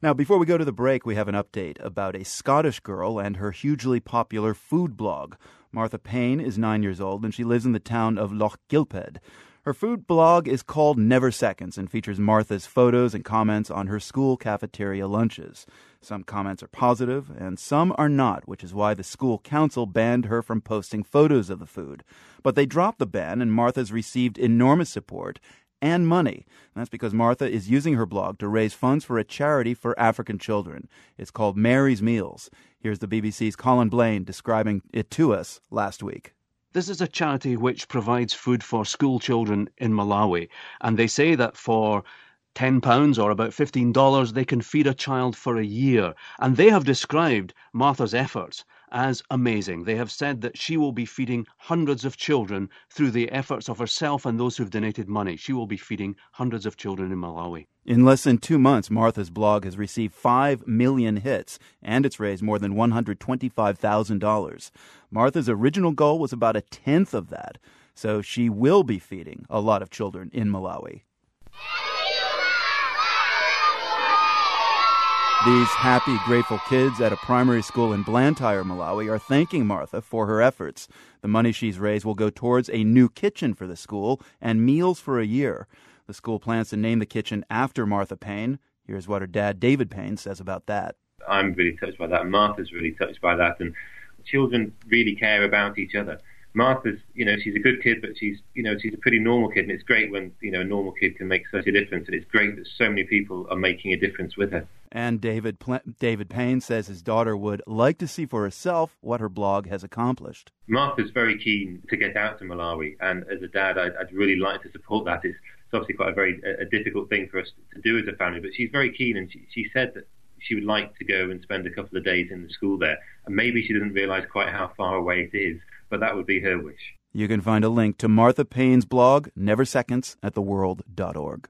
Now, before we go to the break, we have an update about a Scottish girl and her hugely popular food blog. Martha Payne is nine years old and she lives in the town of Lochgilphead. Her food blog is called Never Seconds and features Martha's photos and comments on her school cafeteria lunches. Some comments are positive and some are not, which is why the school council banned her from posting photos of the food. But they dropped the ban and Martha's received enormous support and money. And that's because Martha is using her blog to raise funds for a charity for African children. It's called Mary's Meals. Here's the BBC's Colin Blane describing it to us last week. This is a charity which provides food for school children in Malawi, and they say that for £10 or about $15, they can feed a child for a year. And they have described Martha's efforts as amazing. They have said that she will be feeding hundreds of children through the efforts of herself and those who've donated money. She will be feeding hundreds of children in Malawi. In less than two months, Martha's blog has received 5 million hits and it's raised more than $125,000. Martha's original goal was about a tenth of that, so she will be feeding a lot of children in Malawi. These happy, grateful kids at a primary school in Blantyre, Malawi, are thanking Martha for her efforts. The money she's raised will go towards a new kitchen for the school and meals for a year. The school plans to name the kitchen after Martha Payne. Here's what her dad, David Payne, says about that. I'm really touched by that. Martha's really touched by that. And children really care about each other. Martha's, you know, she's a good kid, but she's, you know, she's a pretty normal kid, and it's great when, you know, a normal kid can make such a difference, and it's great that so many people are making a difference with her. And David David Payne says his daughter would like to see for herself what her blog has accomplished. Martha's very keen to get out to Malawi, and as a dad, I'd, I'd really like to support that. It's, it's obviously quite a very a difficult thing for us to do as a family, but she's very keen, and she, she said that she would like to go and spend a couple of days in the school there. And maybe she doesn't realize quite how far away it is, but that would be her wish. You can find a link to Martha Payne's blog, Never Seconds, at theworld.org.